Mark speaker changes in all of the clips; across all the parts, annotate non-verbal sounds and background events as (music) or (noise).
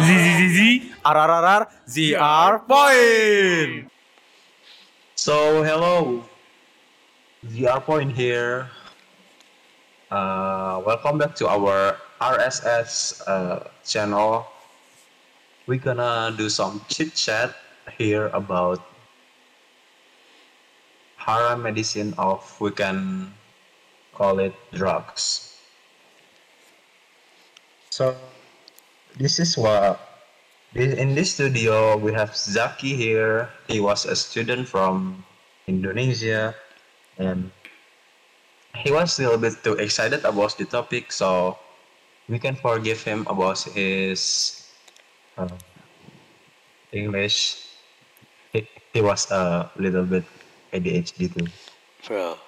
Speaker 1: Z Z Z Z R R R R ZR Point.
Speaker 2: So hello, ZR Point here. Uh, welcome back to our RSS uh, channel. We're gonna do some chit chat here about paramedicine of we can call it drugs. So this is what in this studio we have Zaki here. He was a student from Indonesia and he was a little bit too excited about the topic so we can forgive him about his uh, English. He, he was a little bit ADHD too.
Speaker 3: Bro.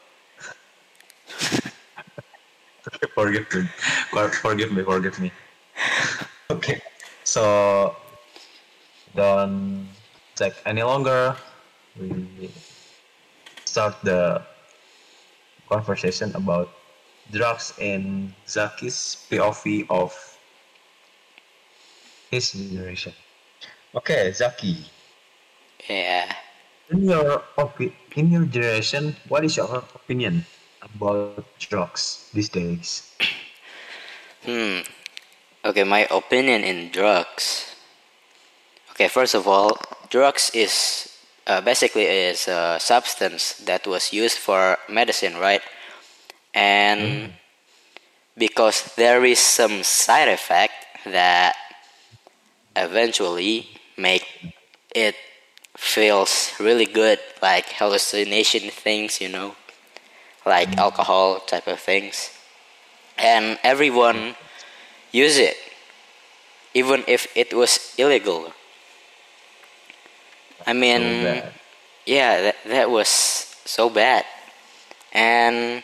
Speaker 3: (laughs)
Speaker 2: forgive me. Forgive me, forgive me. So don't take any longer. We start the conversation about drugs in Zaki's POV of his generation. Okay, Zaki.
Speaker 3: Yeah.
Speaker 2: In your opi- in your generation, what is your opinion about drugs these days?
Speaker 3: Hmm. Okay, my opinion in drugs. Okay, first of all, drugs is uh, basically is a substance that was used for medicine, right? And because there is some side effect that eventually make it feels really good, like hallucination things, you know, like alcohol type of things, and everyone use it, even if it was illegal. I mean,
Speaker 2: bad.
Speaker 3: yeah, that, that was so bad. And,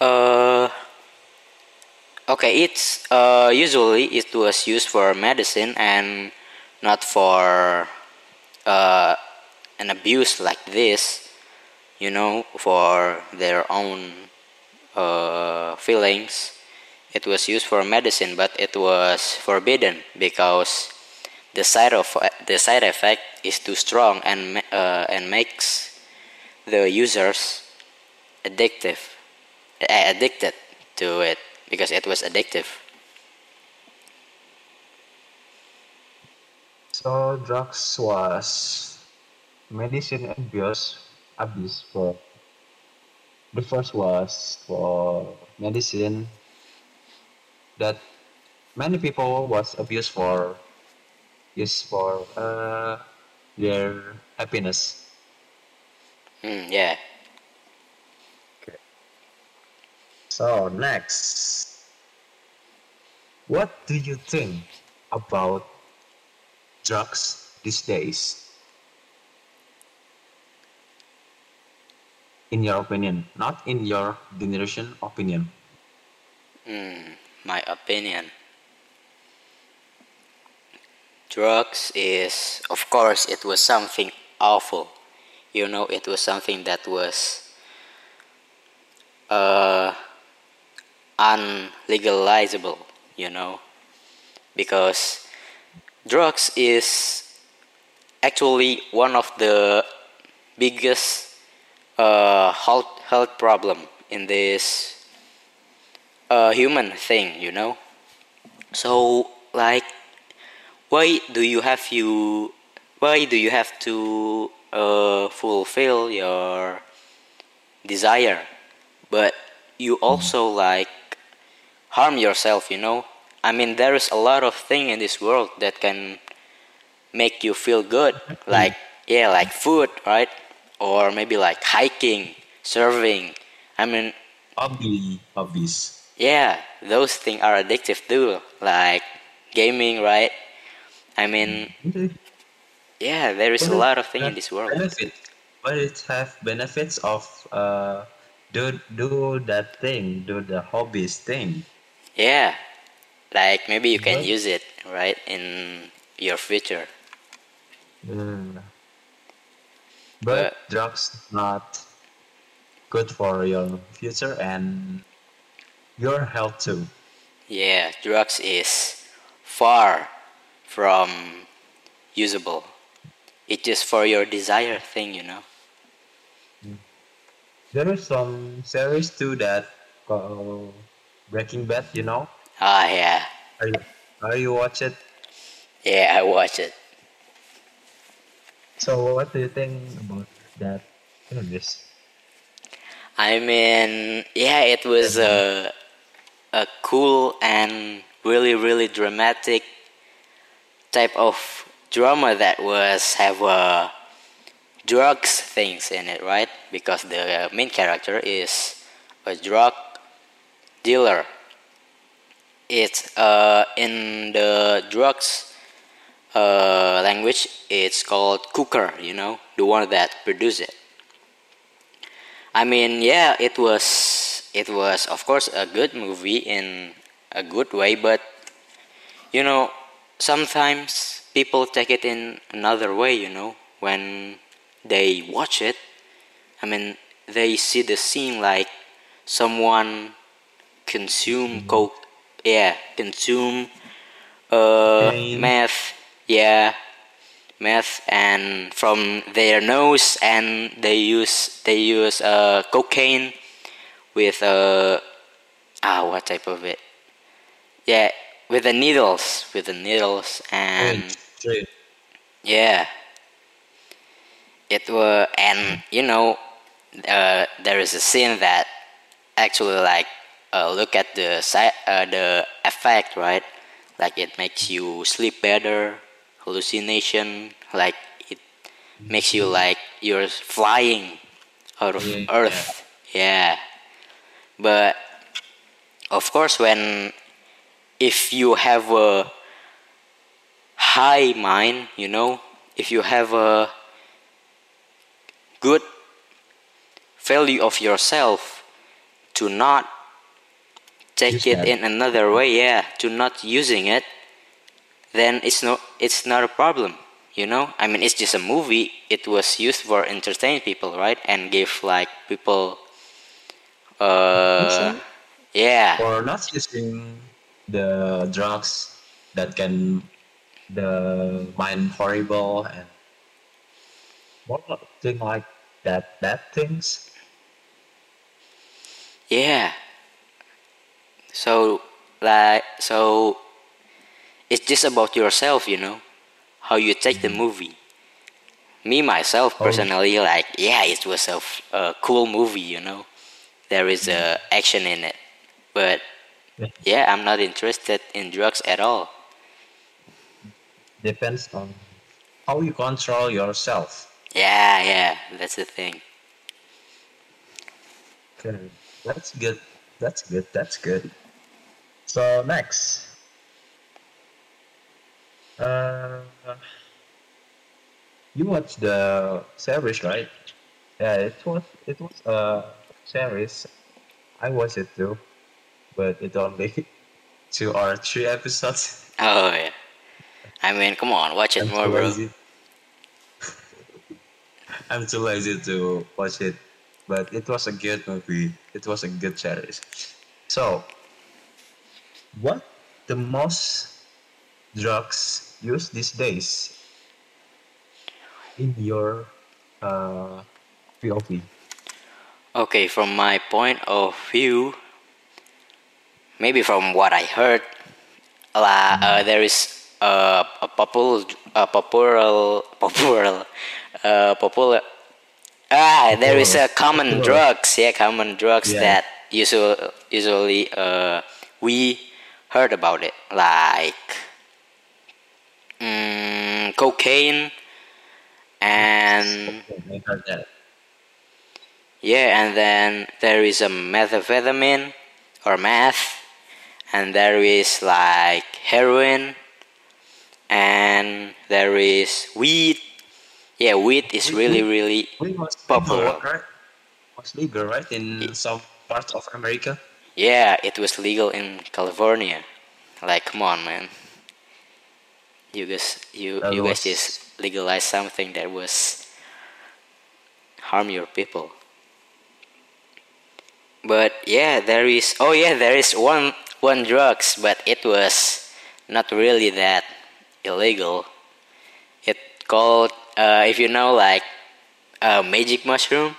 Speaker 3: uh, okay, it's, uh, usually it was used for medicine and not for, uh, an abuse like this, you know, for their own, uh, feelings it was used for medicine but it was forbidden because the side of the side effect is too strong and uh, and makes the users addictive addicted to it because it was addictive.
Speaker 2: So drugs was medicine and abuse abuse for the first was for medicine that many people was abused for use for uh, their happiness.
Speaker 3: mm, yeah
Speaker 2: So next, what do you think about drugs these days? In your opinion, not in your generation opinion.
Speaker 3: mm, my opinion. Drugs is of course it was something awful. You know it was something that was uh, unlegalizable you know? Because drugs is actually one of the biggest uh, health health problem in this uh, human thing you know? So like why do you have you why do you have to uh, fulfill your desire? But you also like harm yourself you know? I mean there is a lot of thing in this world that can make you feel good. Like yeah like food right? Or maybe like hiking surfing. I mean
Speaker 2: Hobby, hobbies.
Speaker 3: Yeah those things are addictive too like gaming right? I mean yeah there is a lot of things in this world.
Speaker 2: Benefit, but it have benefits of uh, do do that thing, do the hobbies thing.
Speaker 3: yeah like maybe you can
Speaker 2: But-
Speaker 3: use it right in your future.
Speaker 2: Mm. But
Speaker 3: But-
Speaker 2: drugs not good for your future and your health too.
Speaker 3: yeah drugs is far from usable. It's just for your desire thing, you know.
Speaker 2: There is some series too that called Breaking Bad. You know,
Speaker 3: Ah, yeah,
Speaker 2: are you are you watch it?
Speaker 3: yeah, I watch it.
Speaker 2: So what do you think about that series?
Speaker 3: I mean, yeah, it was a a cool and really really dramatic type of drama that was have uh, drugs things in it, right? Because the main character is a drug dealer. It's uh, in the drugs uh, language. It's called cooker. You know, the one that produce it. I mean, yeah, it was it was of course a good movie in a good way, but you know, sometimes people take it in another way, you know, when they watch it. I mean, they see the scene like someone consume coke, yeah, consume uh,
Speaker 2: Cocaine.
Speaker 3: meth, yeah, meth, and from their nose, and they use they use uh, cocaine with uh, ah what type of it? Yeah, with the needles, with the needles, and yeah, it were and you know, uh, there is a scene that actually like uh, look at the si- uh, the effect, right? Like it makes you sleep better, hallucination, like it makes you like you're flying out of
Speaker 2: Yeah,
Speaker 3: Earth. Yeah, but of course, when if you have a high mind, you know, if you have a good value of yourself to not take it in another way, yeah, to not using it, then it's no it's not a problem, you know? I mean it's just a movie. It was used for entertain people, right? And give like people uh yeah.
Speaker 2: Or not using the drugs that can the mind horrible and what thing like that bad things.
Speaker 3: Yeah. So like so it's just about yourself, you know, how you take the movie. Me myself
Speaker 2: Oh.
Speaker 3: personally like yeah, it was a, f- a cool movie, you know. There is a action in it. But
Speaker 2: Yeah.
Speaker 3: I'm not interested in drugs at all.
Speaker 2: Depends on how you control yourself.
Speaker 3: Yeah, yeah, that's the thing.
Speaker 2: Okay, that's good. That's good. That's good. So next, uh, you watched the series, right? Yeah, it was it was a series. I watched it too, but it only (laughs) two or three episodes. (laughs)
Speaker 3: Oh yeah. I mean, come on, watch it
Speaker 2: I'm
Speaker 3: more, bro. (laughs)
Speaker 2: I'm too lazy to watch it, but it was a good movie. It was a good series. So, what the most drugs used these days in your uh, POV?
Speaker 3: Okay, from my point of view, maybe from what I heard, la, uh, there is uh, a popular, a popular, popular, uh, popular. Ah, there is a common drugs, yeah, common drugs
Speaker 2: Yeah.
Speaker 3: that usually, usually uh, we heard about it, like mm, cocaine and
Speaker 2: I heard that.
Speaker 3: Yeah, and then there is a methamphetamine or meth, and there is like heroin, and there is weed. Yeah, weed is really, really Popular.
Speaker 2: legal, right? Was legal, right, in some parts of America.
Speaker 3: yeah. It was legal in California. Like, come on, man. You guys, you
Speaker 2: That
Speaker 3: you guys just legalize something that was harm your people. But yeah, there is. Oh yeah, there is one one drugs, but it was not really that illegal. It called uh, if you know like uh, magic mushroom.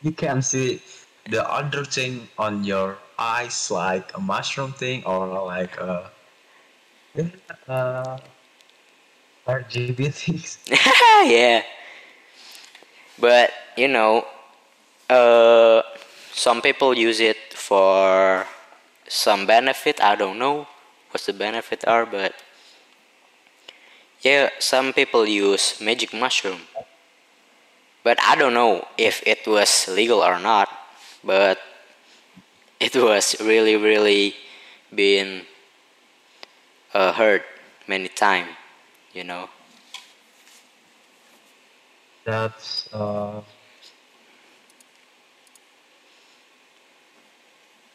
Speaker 2: You can see the other thing on your eyes, like a mushroom thing or like a uh, RGB things. (laughs)
Speaker 3: yeah. But you know, uh, some people use it for some benefit. I don't know what the benefit are, but yeah, some people use magic mushroom. But I don't know if it was legal or not. But it was really, really been uh, heard many times, you know.
Speaker 2: That's uh,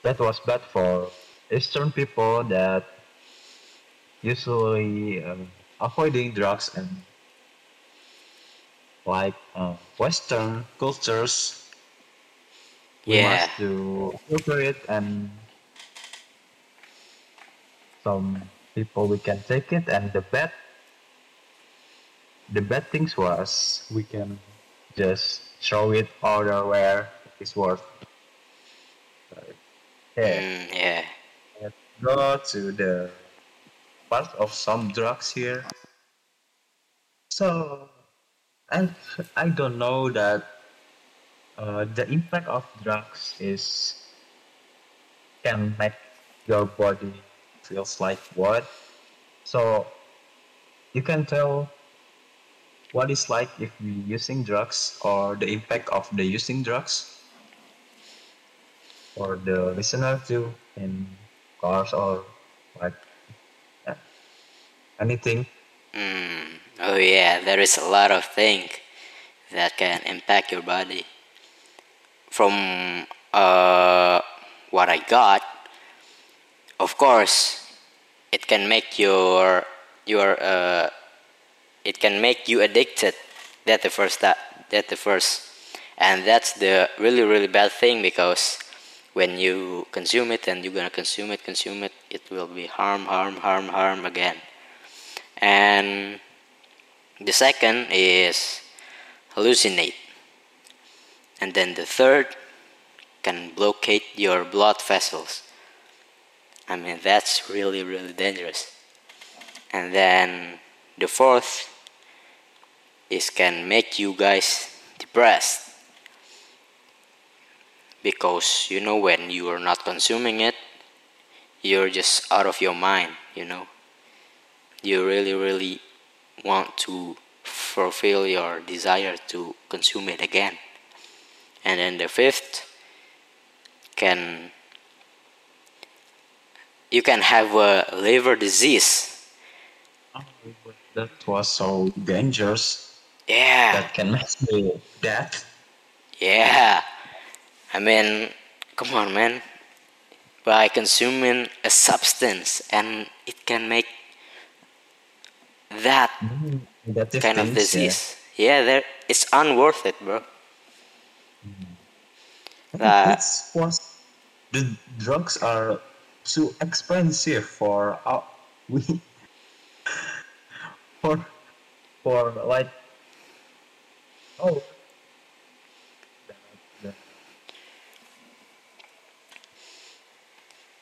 Speaker 2: that was bad for Eastern people that usually um, avoiding drugs and like uh, Western cultures. We
Speaker 3: Yeah.
Speaker 2: must to filter it and some people we can take it and the bad the bad things was we can just throw it everywhere it's worth yeah.
Speaker 3: Mm, yeah.
Speaker 2: let's go to the part of some drugs here. So i i don't know that uh, the impact of drugs is can make your body feels like what? So you can tell what it's like if we using drugs or the impact of the using drugs for the listener too in cars or like yeah, anything
Speaker 3: Mm. Oh yeah, there is a lot of things that can impact your body. From uh, what I got, of course, it can make your your uh, it can make you addicted. That the first that that the first, and that's the really really bad thing because when you consume it and you're gonna consume it, consume it, it will be harm, harm, harm, harm again. And the second is hallucinate. And then the third can blockade your blood vessels. I mean, that's really, really dangerous. And then the fourth is can make you guys depressed. Because you know, when you are not consuming it, you're just out of your mind, you know. You really really want to fulfill your desire to consume it again. And then the fifth can you can have a liver disease.
Speaker 2: That was so dangerous.
Speaker 3: Yeah.
Speaker 2: That can make you death.
Speaker 3: Yeah i mean come on man by consuming a substance and it can make that mm-hmm.
Speaker 2: Negative
Speaker 3: kind of
Speaker 2: things, yeah.
Speaker 3: disease. Yeah, there it's unworth it, bro.
Speaker 2: It's was the drugs are too expensive for our we (laughs) for for like oh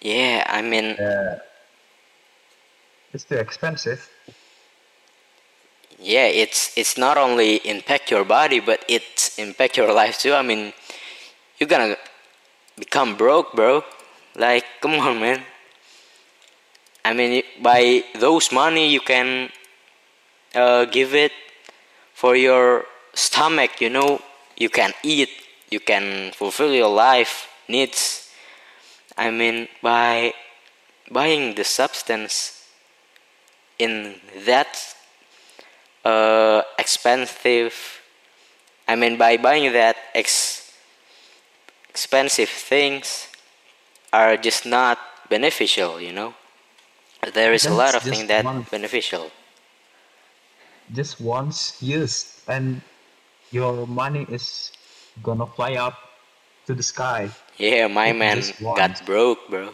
Speaker 3: Yeah, I mean,
Speaker 2: uh, it's too expensive
Speaker 3: yeah, it's it's not only impact your body, but it impact your life too. I mean, you're gonna become broke, bro. Like, (laughs) come on, man. I mean, by those money, you can uh, give it for your stomach. You know, you can eat, you can fulfill your life needs. I mean, by buying the substance in that uh, expensive. I mean, by buying that ex- expensive things are just not beneficial. You know, there is a lot of things that
Speaker 2: one-
Speaker 3: beneficial.
Speaker 2: just once used and your money is gonna fly up to the sky
Speaker 3: Yeah, my man got broke, bro.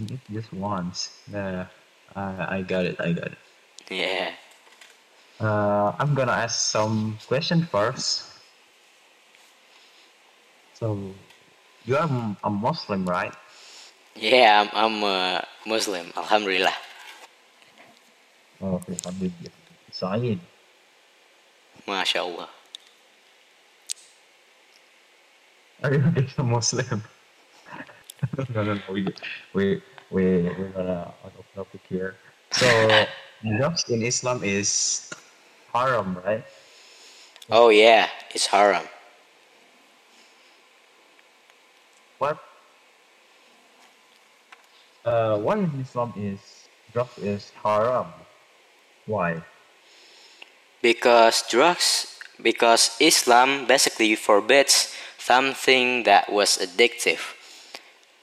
Speaker 3: (laughs)
Speaker 2: Just once. Yeah, I I got it. I got it.
Speaker 3: Yeah.
Speaker 2: Uh, I'm gonna ask some question first. So, you are a Muslim, right?
Speaker 3: Yeah, I'm, I'm a Muslim. Alhamdulillah.
Speaker 2: Oh, okay, Alhamdulillah. Saeed.
Speaker 3: Masya Allah.
Speaker 2: Are you really a Muslim? no, no, no. We, we, we, we're gonna out of topic here. So, drugs in Islam is haram, right?
Speaker 3: Oh yeah, it's haram.
Speaker 2: What? Uh, why in Islam is drugs is haram? Why?
Speaker 3: Because drugs, because Islam basically forbids something that was addictive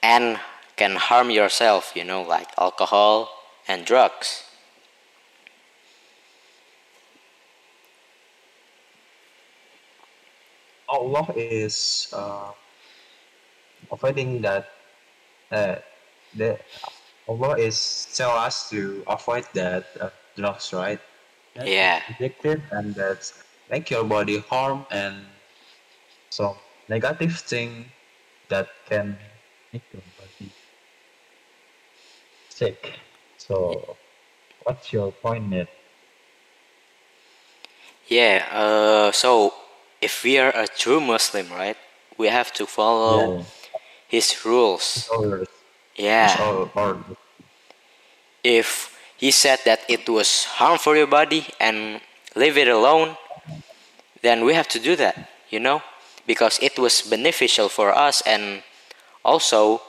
Speaker 3: and can harm yourself, you know, like alcohol and drugs.
Speaker 2: Allah is uh, avoiding that. Uh, the Allah is tell us to avoid that uh, drugs, right? That's
Speaker 3: Yeah.
Speaker 2: addictive and that's make your body harm and some negative thing that can make your body sick. So, what's your point, Ned?
Speaker 3: Yeah, uh, so if we are a true Muslim, right, we have to follow
Speaker 2: Yeah.
Speaker 3: his rules.
Speaker 2: Or,
Speaker 3: Yeah.
Speaker 2: or, or
Speaker 3: if he said that it was harm for your body and leave it alone then we have to do that you know because it was beneficial for us and also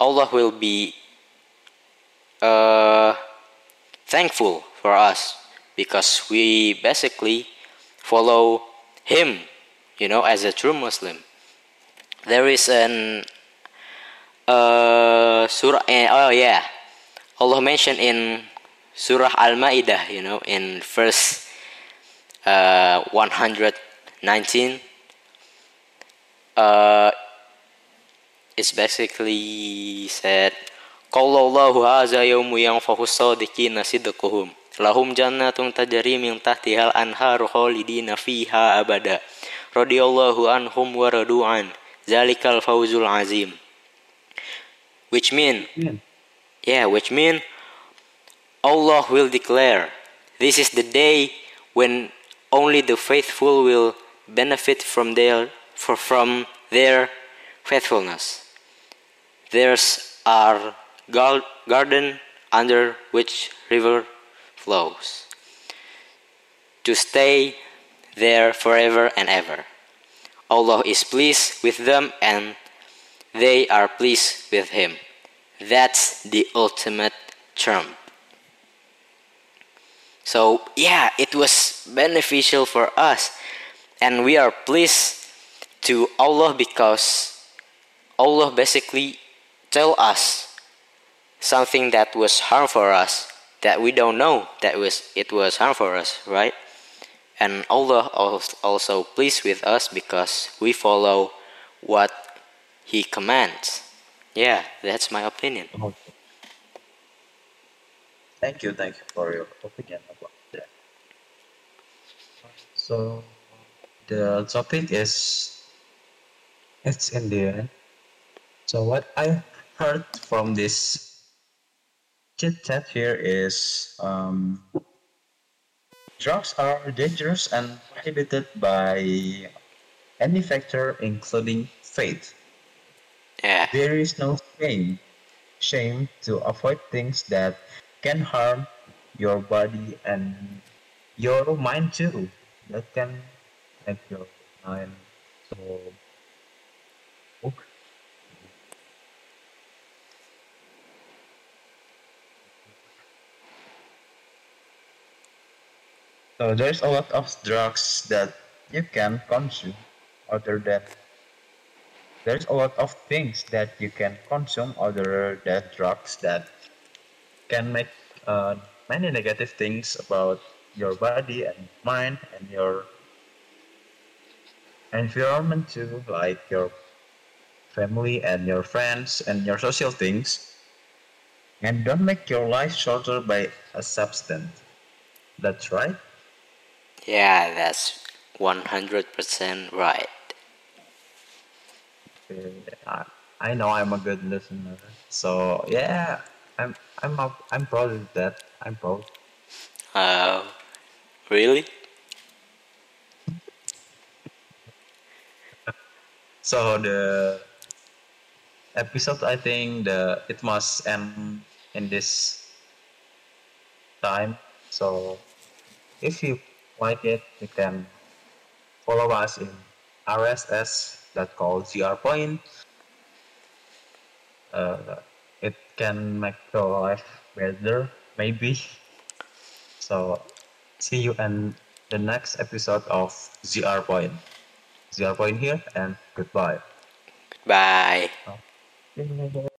Speaker 3: allah will be uh, thankful for us because we basically follow him you know as a true muslim. There is an uh, surah eh, oh yeah. Allah mentioned in Surah Al-Ma'idah, you know, in verse uh, 119, uh, it's basically said, قال الله هذا يوم ينفع الصادقين صدقهم لهم جنات تجري من تحتها الأنهار خالدين فيها أبدا رضي الله عنهم ورضوا عنه ذلك الفوز العظيم which mean
Speaker 2: yeah.
Speaker 3: yeah, which mean Allah will declare this is the day when only the faithful will benefit from their for, from their faithfulness. There's our gar- garden under which river flows to stay there forever and ever. Allah is pleased with them and they are pleased with him. That's the ultimate term. So, yeah, it was beneficial for us, and we are pleased to Allah because Allah basically tell us something that was harm for us that we don't know that was it was harm for us, right? And Allah als- also pleased with us because we follow what He commands. Yeah, that's my opinion.
Speaker 2: Okay. Thank you, thank you for your opinion about that. So the topic is it's in the end. So what I heard from this chit chat here is um, drugs are dangerous and prohibited by any factor, including faith.
Speaker 3: Yeah,
Speaker 2: There is no shame, shame to avoid things that can harm your body and your mind too. That can make your mind so. So there's a lot of drugs that you can consume other than there's a lot of things that you can consume other than drugs that can make uh, many negative things about your body and mind and your environment too, like your family and your friends and your social things. And don't make your life shorter by a substance. That's right.
Speaker 3: Yeah, that's 100% right.
Speaker 2: I, I know I'm a good listener. So yeah, I'm I'm up, I'm proud of that. I'm proud.
Speaker 3: Uh, really? (laughs)
Speaker 2: So the episode, I think the it must end in this time. So if you like it, you can follow us in rss.called point. Uh, it can make your life better, maybe. So see you in the next episode of ZR Point. ZR Point here and goodbye.
Speaker 3: Bye.